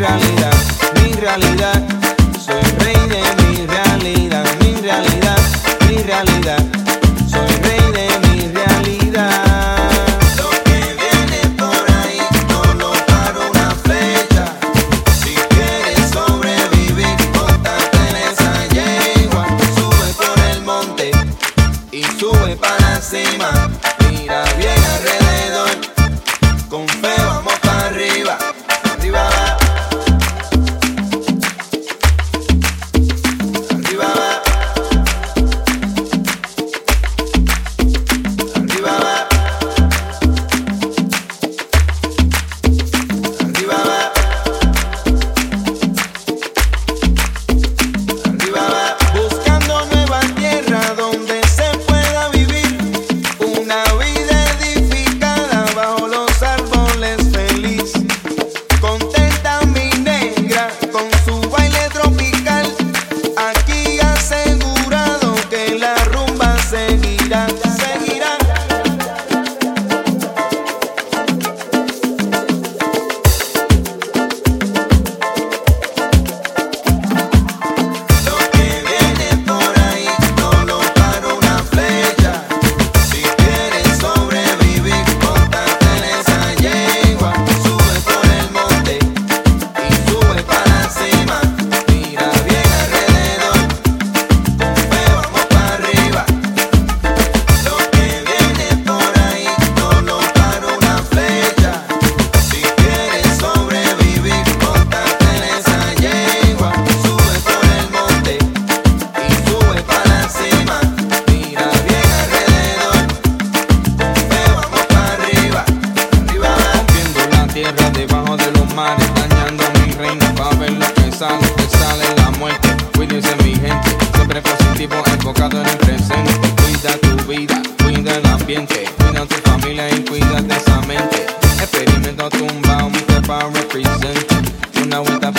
Mi realidad, mi realidad. Soy rey de mi realidad, mi realidad, mi realidad. enfocado en el presente. Cuida tu vida, cuida el ambiente, cuida tu familia y cuida esa mente. Experimento tumbao, mi para represent. Una vuelta